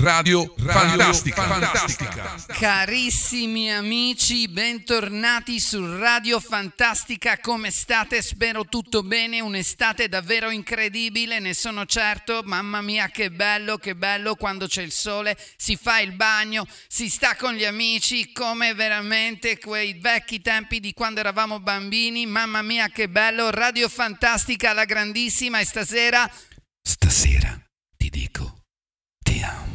Radio, Fantastica. Fantastica. Carissimi amici, bentornati su Radio Fantastica. Come state? Spero tutto bene. Un'estate davvero incredibile, ne sono certo. Mamma mia, che bello, che bello quando c'è il sole. Si fa il bagno, si sta con gli amici, come veramente quei vecchi tempi di quando eravamo bambini. Mamma mia, che bello. Radio Fantastica, la grandissima. E stasera. Stasera ti dico, ti amo.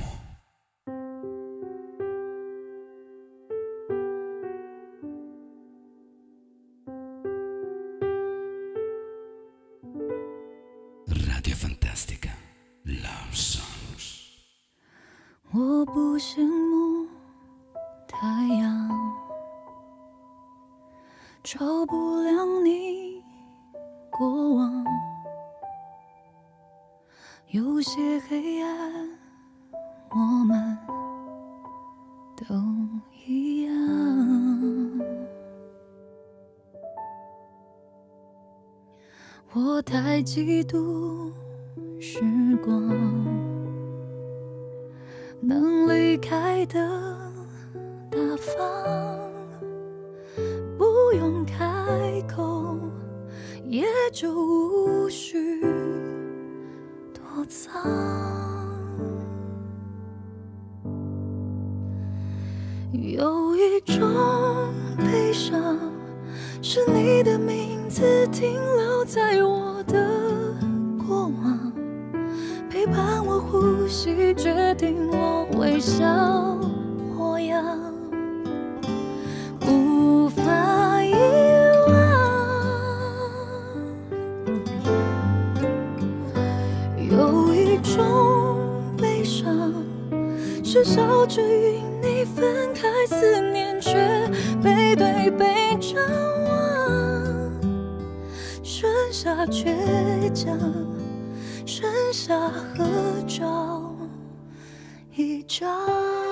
我不羡慕太阳，照不亮你过往。有些黑暗，我们都一样。我太嫉妒时光，开的大方，不用开口，也就无需躲藏。有一种悲伤，是你的名字停留在我的过往，陪伴我呼吸，微笑模样，无法遗忘。有一种悲伤，是笑着与你分开，思念却背对背张望，剩下倔强，剩下合照一张。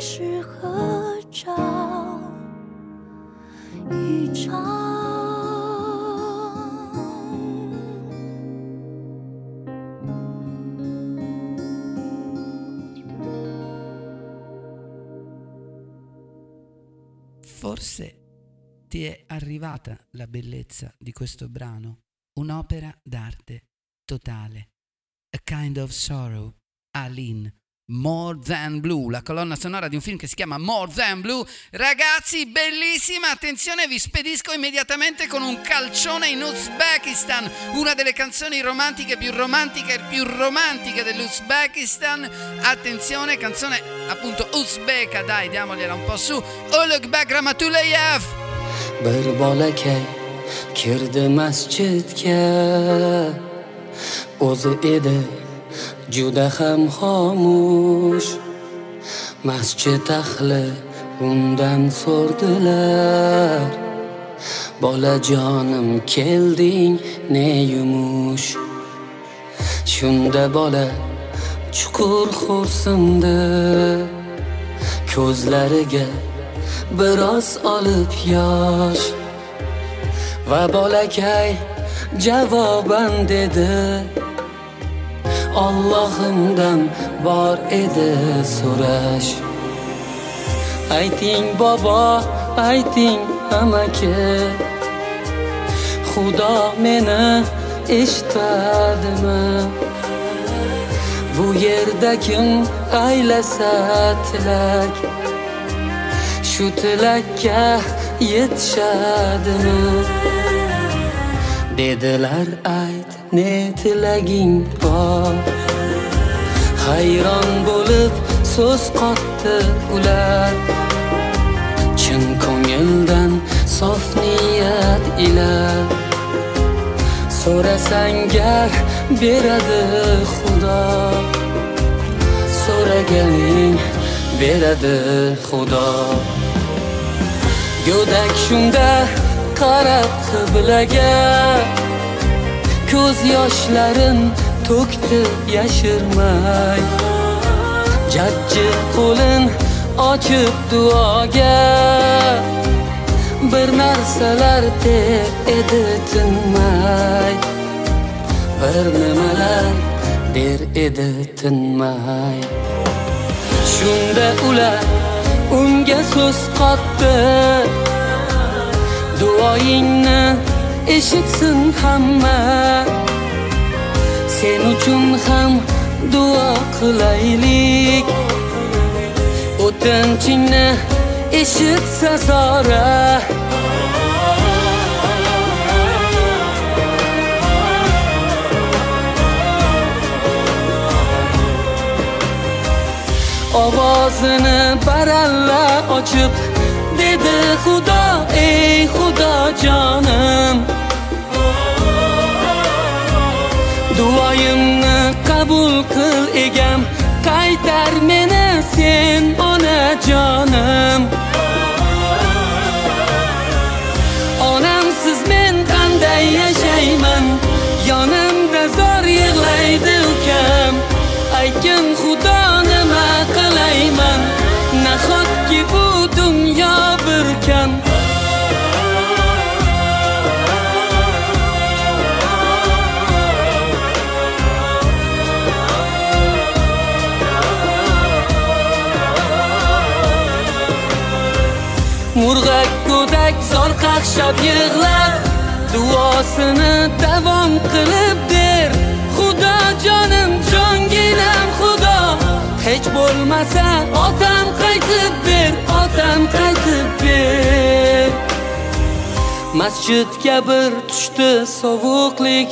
是合照一张。Forse ti è arrivata la bellezza di questo brano, un'opera d'arte totale. A Kind of Sorrow, Aline. More Than Blue, la colonna sonora di un film che si chiama More Than Blue. Ragazzi, bellissima, attenzione, vi spedisco immediatamente con un calcione in Uzbekistan, una delle canzoni romantiche più romantiche e più romantiche dell'Uzbekistan. Attenzione, canzone appunto uzbeka, dai, diamogliela un po' su. Ulugh Ramatullayev. bir bolakay kirdi masjidga o'zi edi juda ham xomush. Masjid ahli undan so'rdilar. Bolajonim kelding ne yumush. Shunda bola chuqur xo'rsindi. Ko'zlariga biroz olib yosh. Va bolakay javoban dedi. Allohimdan bor edi so'rash ayting bobo ayting amaki xudo meni eshitadimi bu yerda kim aylasa tilak shu tilakka yetishadimi dedilar ayt ne tilaging bor? Hayron bo'lib so'z qotdi ular. Chin ko'ngildan sof niyat ila so'rasang gar beradi xudo. So'raganing beradi xudo. Go'dak shunda qarab qiblaga. Ko'z yoshlarin to'kdi yashirmay. Jajji qo'lin ochib duoga. Bir narsalar deb edi tinmay bir nimalar der edi tinmay shunda ular unga so'z qotdi. Duoyingni eshitsin hamma sen uchun ham duo qilaylik o'tinchingni eshitsa zora ovozini baralla ochib dedi xudo ey xudo jonim duoyimni qabul qil egam qaytar meni sen onajonim onamsiz men qanday yashayman yonimda zor yig'laydi ukam aytgin qaqshab yig'lab duosini davom qilib der xudo jonim jonginam xudo. Hech bo'lmasa otam qaytib ber otam qaytib ber. Masjidga bir tushdi sovuqlik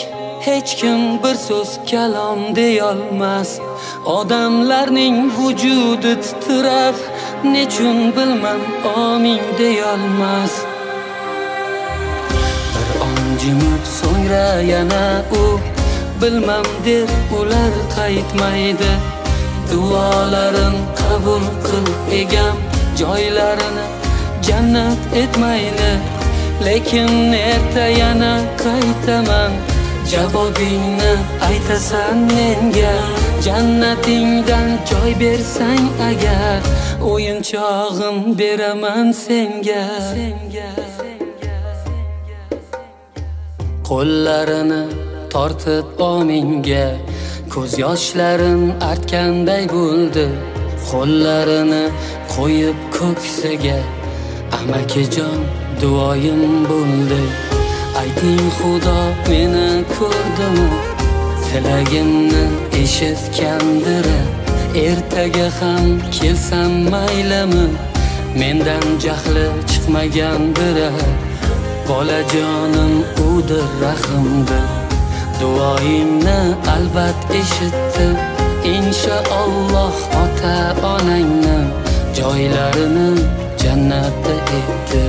hech kim bir so'z kalom deyolmas. Odamlarning vujudi titrab nechun bilmam omin deyolmas. Jimib so'ngra yana u bilmam der ular qaytmaydi. Duolarim qabul qil egam joylarini jannat etmaydi. Lekin erta yana qaytaman javobingni aytasan menga. Jannatingdan joy bersang agar o'yinchog'im beraman senga senga. Qo'llarini tortib ominga ko'z yoshlarim artganday bo'ldi qo'llarini qo'yib ko'ksiga. Amakijon duoyim bo'ldi. Ayting xudo meni ko'rdimi tilagimni eshitgandir ertaga ham kelsam maylimi? Mendan jahli chiqmagandir bolajonim udir rahmdil. Duoyimni albat eshitdi inshaalloh ota onangni joylarini jannatda etdi.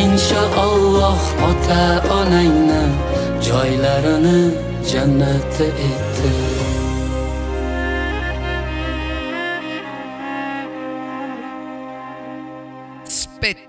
Inshaalloh ota onangni joylarini jannatda etdi.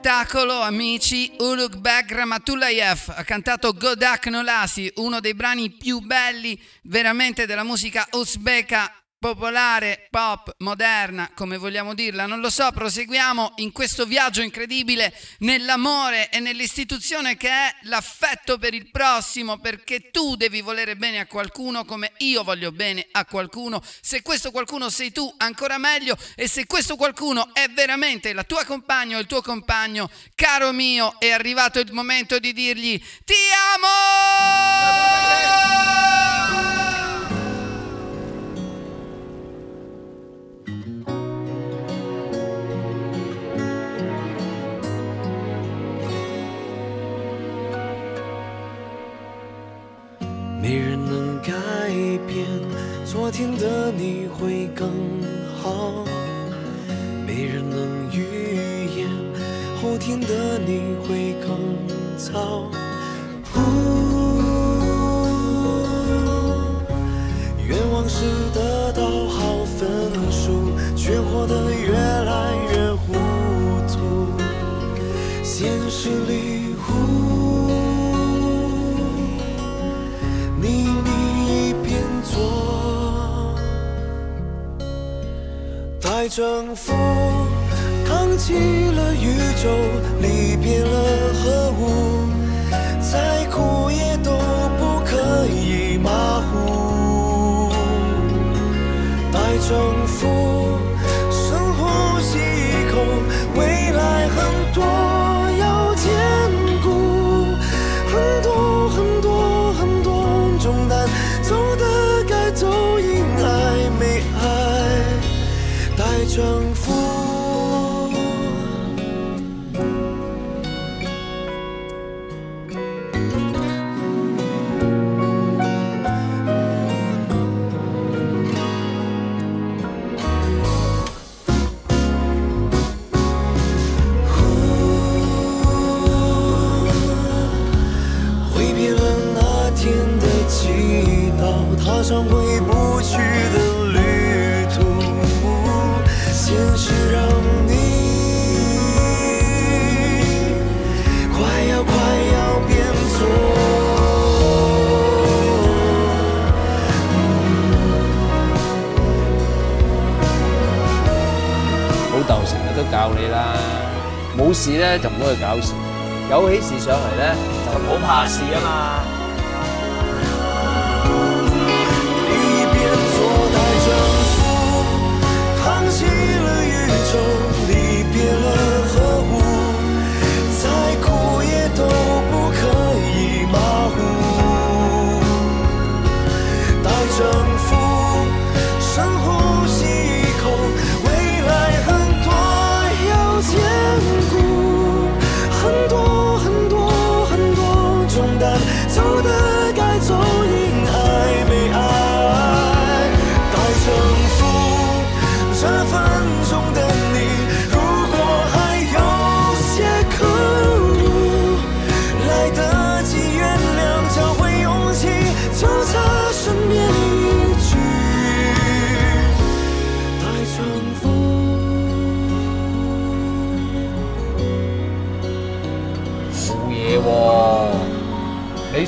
Spettacolo, amici. Ulukbek Ramatulayev ha cantato Godak Nolasi, uno dei brani più belli veramente della musica uzbeka popolare, pop, moderna, come vogliamo dirla, non lo so, proseguiamo in questo viaggio incredibile nell'amore e nell'istituzione che è l'affetto per il prossimo, perché tu devi volere bene a qualcuno come io voglio bene a qualcuno. Se questo qualcuno sei tu, ancora meglio, e se questo qualcuno è veramente la tua compagna o il tuo compagno, caro mio, è arrivato il momento di dirgli ti amo! 的你会更好，没人能预言后天的你会更糟。呜愿望是得到好分数，却活得越来越糊涂。现实里。白征服，扛起了宇宙，离别了何物，再苦也都不可以马虎。待征服，有起事上嚟咧就唔好怕事啊嘛。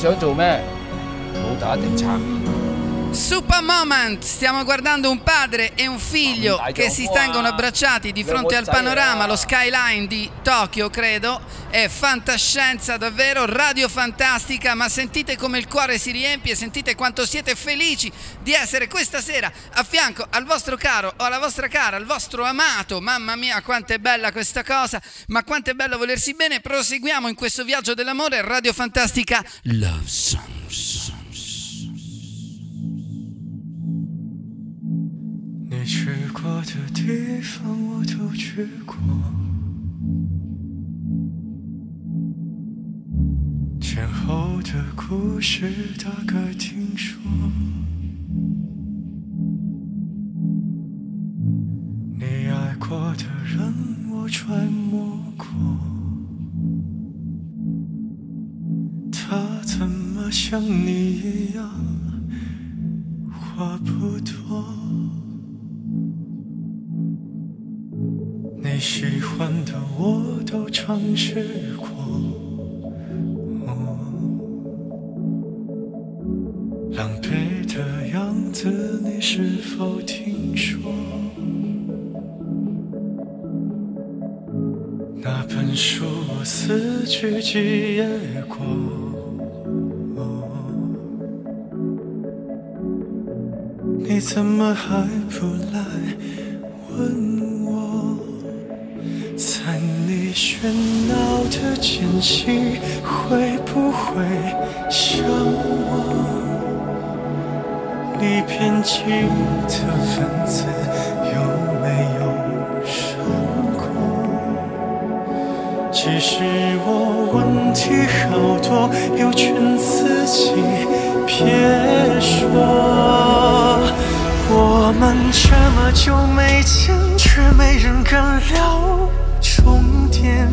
想做咩？老豆一定撑你。 Super moment, stiamo guardando un padre e un figlio che si tengono abbracciati di fronte al panorama, lo skyline di Tokyo, credo. È fantascienza davvero, radio fantastica, ma sentite come il cuore si riempie, sentite quanto siete felici di essere questa sera a fianco al vostro caro o alla vostra cara, al vostro amato. Mamma mia, quanto è bella questa cosa, ma quanto è bello volersi bene. Proseguiamo in questo viaggio dell'amore, radio fantastica Love Songs. 你去过的地方我都去过， 故事大概听说。你爱过的人我揣摩过，他怎么像你一样话不多？你喜欢的我都尝试过。子，你是否听说？那本书我撕去几页过。你怎么还不来问我？在你喧闹的间隙，会不会想我？你编辑的分子有没有删过？其实我问题好多，又劝自己别说。我们这么久没见，却没人敢聊重点。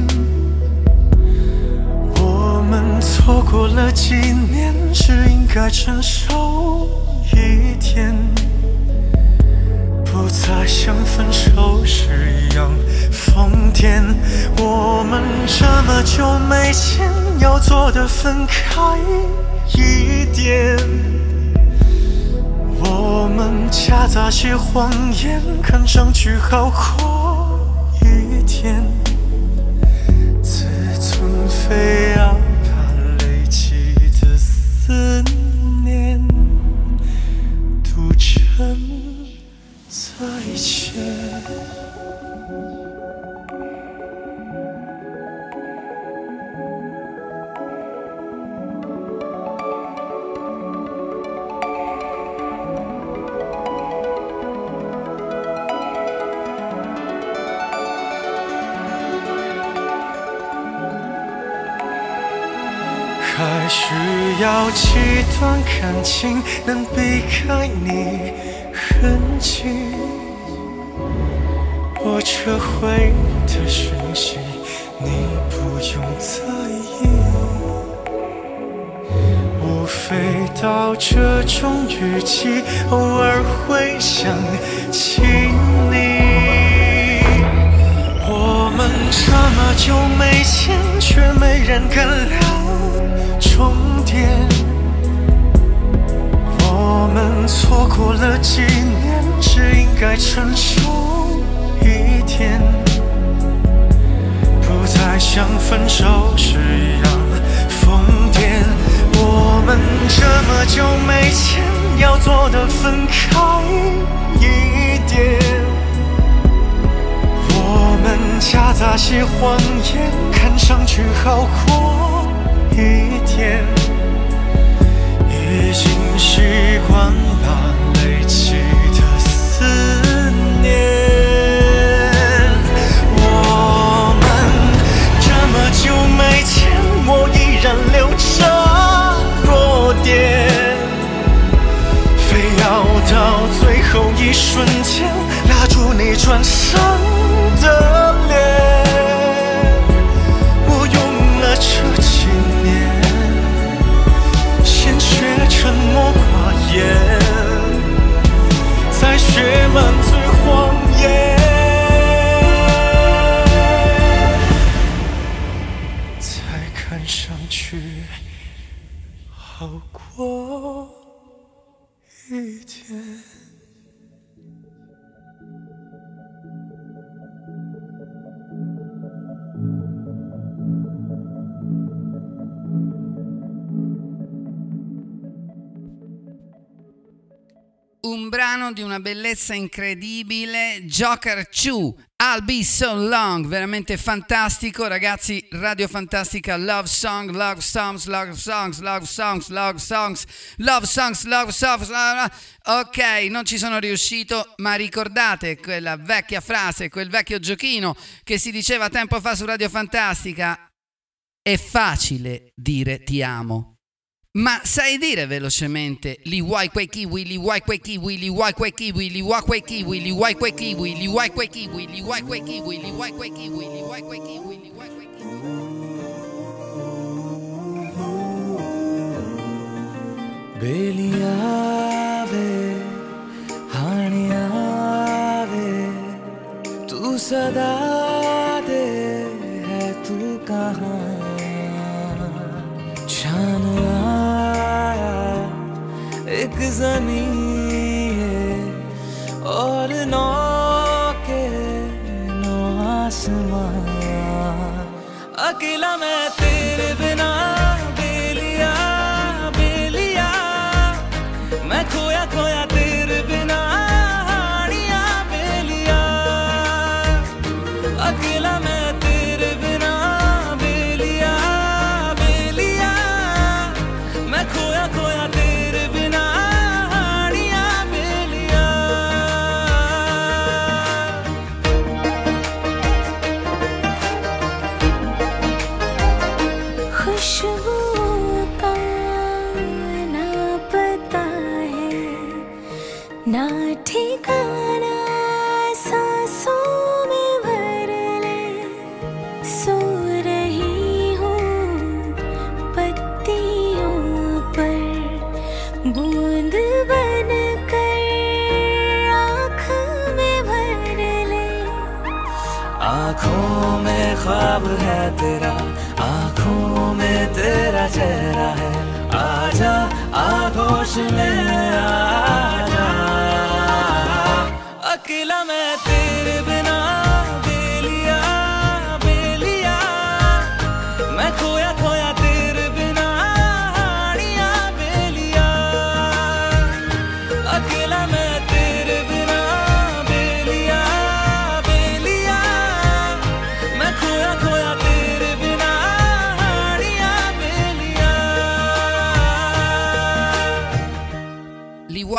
我们错过了几年，是应该成熟一点，不再像分手时一样疯癫。我们这么久没见，要做的分开一点。我们夹杂些谎言，看上去好过一点。自尊非要赌成再见。还需要几段感情能避开你痕迹？我撤回的讯息，你不用在意。无非到这种雨季，偶尔会想起你。我们这么久没见，却没人敢聊重点。我们错过了几年，是应该成熟一点，不再像分手时一样疯癫。我们这么久没见，要做的分开一点。我们夹杂些谎言，看上去好过一点。已经习惯把累积的思念。我们这么久没见，我依然留着弱点。非要到最后一瞬间拉住你转身 Un brano di una bellezza incredibile, Joker 2, I'll Be So Long, veramente fantastico, ragazzi, Radio Fantastica, Love Song, Love Songs, Love Songs, Love Songs, Love Songs, Love Songs, Love Songs, la, la. ok, non ci sono riuscito, ma ricordate quella vecchia frase, quel vecchio giochino che si diceva tempo fa su Radio Fantastica, è facile dire ti amo. Ma sai dire velocemente li wai quei kiwi, li wai quei kiwi, li wai quei kiwi, li wai quei kiwi, li wai quei kiwi, li wai quei kiwi, li wai quei kiwi, li wai quei kiwi, li wai quei kiwi, li wai quei kiwi. Beliave, haniave, tu sadai. सदा जनी है और नौ के नौ आसमां अकेला मैं तेरे बिना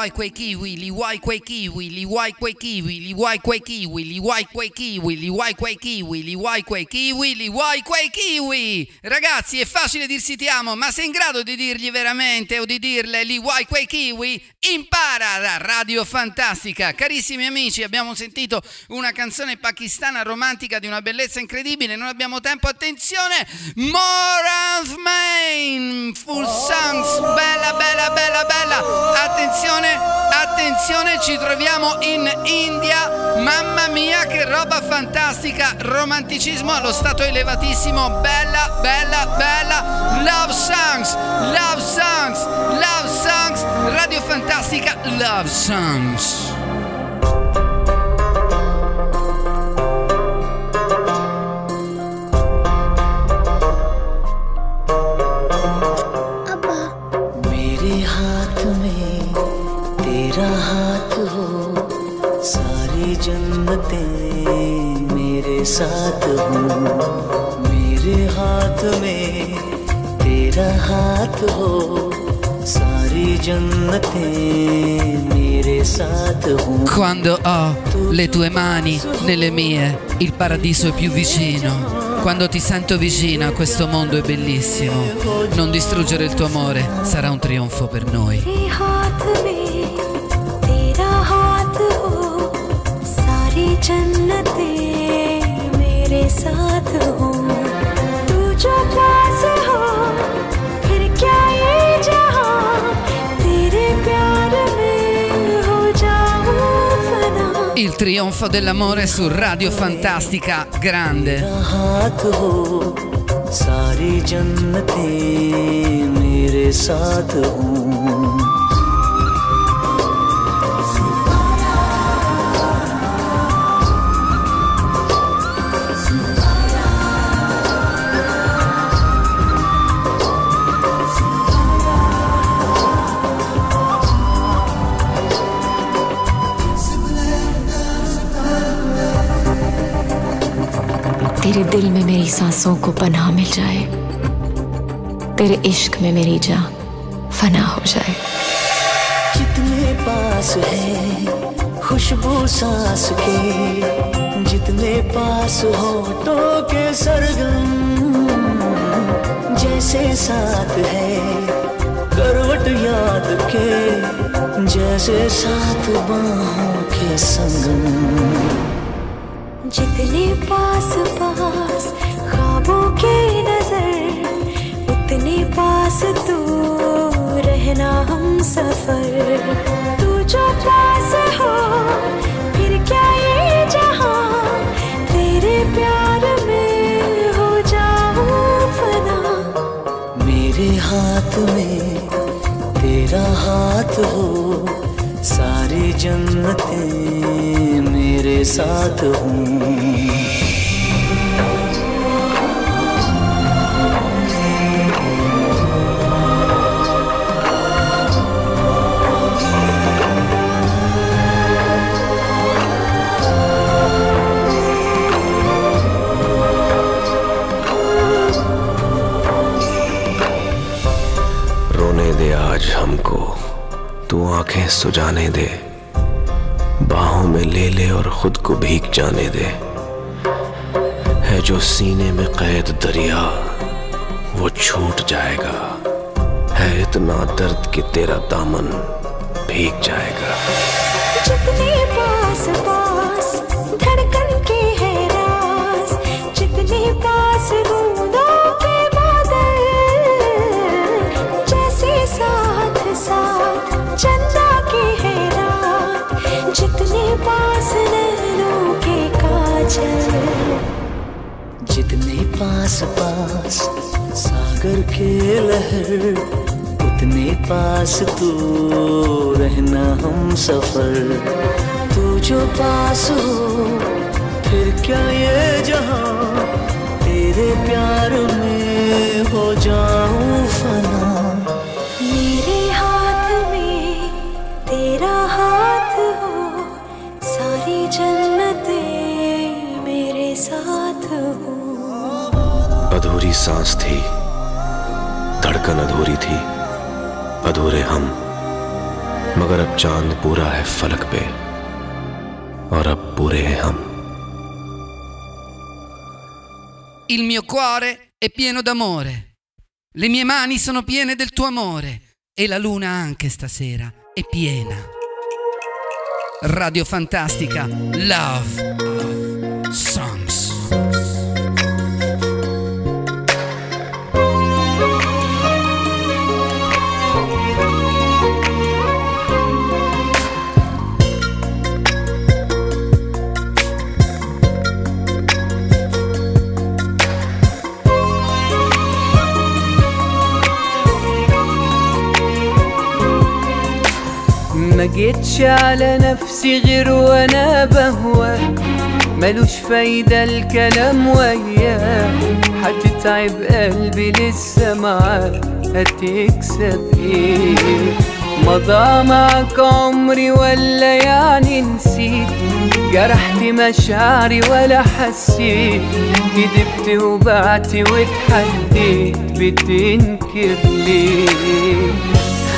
Vuoi quei kiwi, li vuoi quei kiwi, li vuoi quei kiwi, li vuoi quei kiwi, li vuoi quei kiwi, li vuoi quei kiwi, li vuoi quei kiwi, li vuoi quei kiwi. Ragazzi, è facile dirsi ti amo, ma sei in grado di dirgli veramente o di dirle li vuoi quei kiwi? Impara da Radio Fantastica. Carissimi amici, abbiamo sentito una canzone pakistana romantica di una bellezza incredibile, non abbiamo tempo, attenzione! More of Main, attenzione, ci troviamo in India. Mamma mia, che roba fantastica! Romanticismo allo stato elevatissimo, bella, bella, bella. Love songs, love songs, love songs. Radio Fantastica, love songs. जन्नतें मेरे साथ हो मेरे हाथ में तेरा हाथ हो सारी जन्नतें मेरे साथ हो Quando ho le tue mani nelle mie, il paradiso è più vicino. Quando ti sento vicina, questo mondo è bellissimo. Non distruggere il tuo amore, sarà un trionfo per noi. जन्नतें मेरे साथ हो तू जो पास हो फिर क्या ये जहां तेरे प्यार में हो जाऊं फना Il trionfo dell'amore su Radio Fantastica, grande. हाथ हो सारी जन्नतें मेरे साथ हो तेरे दिल में मेरी सांसों को पनाह मिल जाए, तेरे इश्क में मेरी जान फना हो जाए। जितने पास है खुशबू सांस के, जितने पास होठों के सरगम, जैसे साथ है करवट याद के, जैसे साथ बाहों के संगम। जितने पास पास ख्वाबों के नज़र, उतने पास तू रहना हम सफ़र। तू जो पास हो, फिर क्या ये जहाँ? तेरे प्यार में हो जाऊँ फना। मेरे हाथ में तेरा हाथ हो, सारी जन्नतें मेरे साथ हूँ। आज हमको। तू आँखें सुजाने दे। में ले ले और खुद को भीग जाने दे। है जो सीने में कैद दरिया, वो छूट जाएगा। है इतना दर्द कि तेरा दामन भीग जाएगा। जितने पास पास जितने पास पास सागर के लहर, उतने पास तू रहना हम सफ़र। तू जो पास हो, फिर क्या ये जहाँ तेरे प्यार में हो जाऊँ? अधूरी सांस थी धड़कन अधूरी थी अधूरे हम मगर अब चांद पूरा है फलक पे और अब पूरे हैं हम Il mio cuore è pieno d'amore. Le mie mani sono piene del tuo amore. E la luna anche stasera è piena. Radio Fantastica Love of جيتش على نفسي غير وأنا بهواك ملوش فايدة الكلام وياك هتتعب قلبي لسه معاك هتكسب إيه مضى معك عمري ولا يعني نسيت. جرحت مشاعري ولا حسيت. كدبت وبعت واتحديت. بتنكر ليه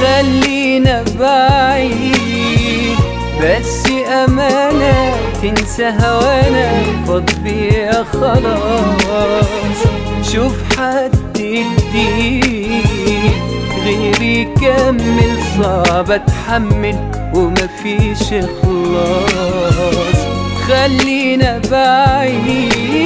خلينا بعيد. بس أمانة تنسى هوانا فاض بيا خلاص. شوف حد جديد غيري كمل صعب أتحمل ومفيش خلاص خلينا بعيد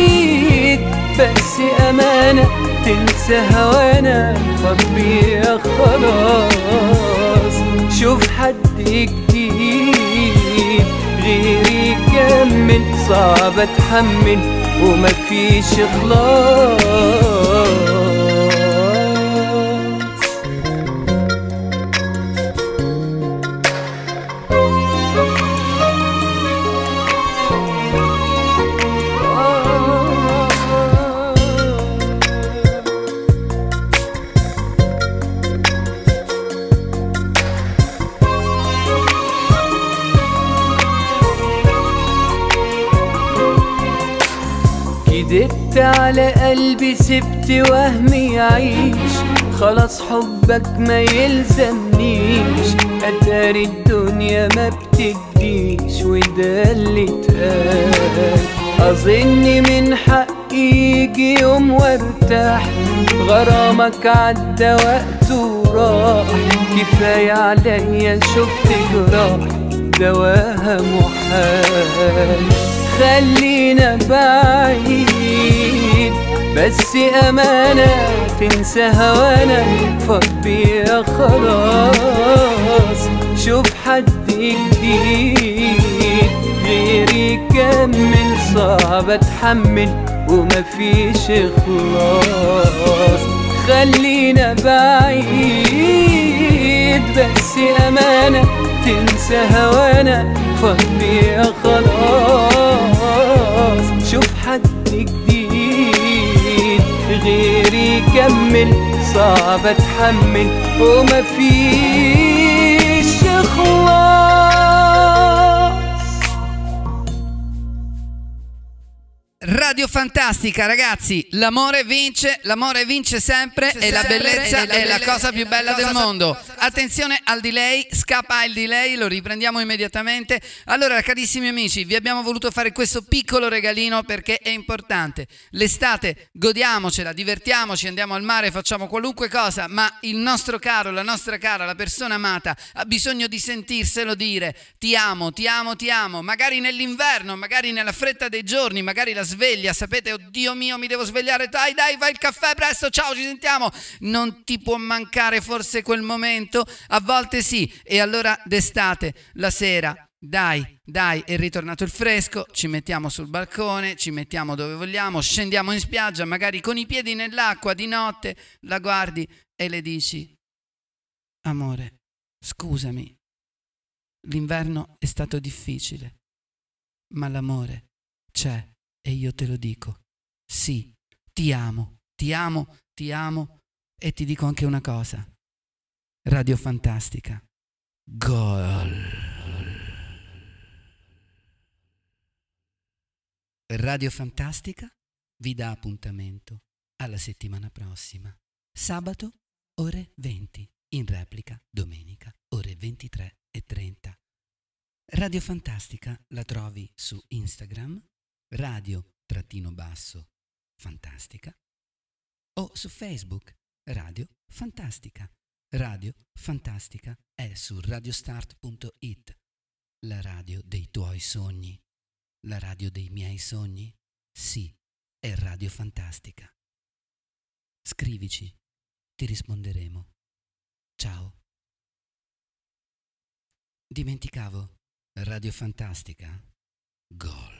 بس أمانة تنسى هوانا فاض بيا خلاص. شوف حد جديد غيري يكمل صعب اتحمل وما فيش خلاص على قلبي سبت وهمي يعيش خلاص حبك ما يلزمنيش. أتاري الدنيا ما بتجديش وده اللي اتقال. اظن من حقي يجي يوم وارتاح. غرامك عدى وقته وراح. كفاية عليا شفت جراح. دواها محال. خلينا بعيد. بس أمانة تنسى هوانا فاض بيا خلاص. شوف حد جديد غيري كمل صعب أتحمل ومفيش خلاص خلينا بعيد بس أمانة تنسى هوانا فاض بيا خلاص. غيري يكمل صعب أتحمل ومفيش خلاص Radio Fantastica, ragazzi, l'amore vince, l'amore vince sempre e la bellezza è la cosa più bella del mondo. Attenzione al delay, scappa il delay, lo riprendiamo immediatamente. Allora, carissimi amici, vi abbiamo voluto fare questo piccolo regalino perché è importante. L'estate, godiamocela, divertiamoci, andiamo al mare, facciamo qualunque cosa, ma il nostro caro, la nostra cara, la persona amata ha bisogno di sentirselo dire ti amo, ti amo, ti amo, magari nell'inverno, magari nella fretta dei giorni, magari la sveglia, sapete, oddio mio, mi devo svegliare, dai, dai, vai il caffè, presto, ciao, ci sentiamo. Non ti può mancare forse quel momento? A volte sì, e allora d'estate, la sera, dai, dai, è ritornato il fresco, ci mettiamo sul balcone, ci mettiamo dove vogliamo, scendiamo in spiaggia, magari con i piedi nell'acqua di notte, la guardi e le dici, amore, scusami, l'inverno è stato difficile, ma l'amore c'è e io te lo dico. Sì, ti amo, ti amo, ti amo e ti dico anche una cosa. Radio Fantastica. Gol. Radio Fantastica vi dà appuntamento alla settimana prossima. Sabato ore 20, in replica domenica ore 23 e 30. Radio Fantastica la trovi su Instagram, radio trattino basso fantastica, o su Facebook, Radio Fantastica. Radio Fantastica è su radiostart.it, la radio dei tuoi sogni. La radio dei miei sogni? Sì, è Radio Fantastica. Scrivici, ti risponderemo. Ciao. Dimenticavo, Radio Fantastica. Gol.